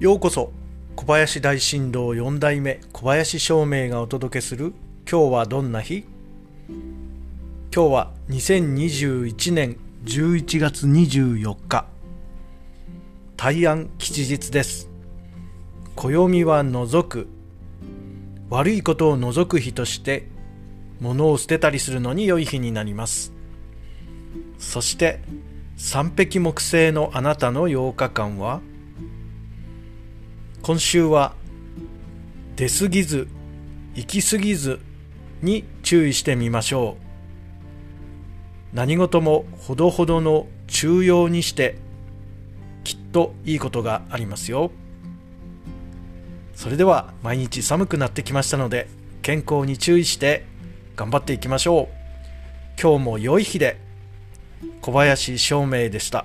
ようこそ小林大震動4代目小林照明がお届けする今日はどんな日？今日は2021年11月24日。大安吉日です。暦は除く悪いことを除く日として物を捨てたりするのに良い日になります。そして三匹木星のあなたの8日間は今週は出過ぎず行き過ぎずに注意してみましょう。何事もほどほどの中庸にしてきっといいことがありますよ。それでは毎日寒くなってきましたので健康に注意して頑張っていきましょう。今日も良い日で小林照明でした。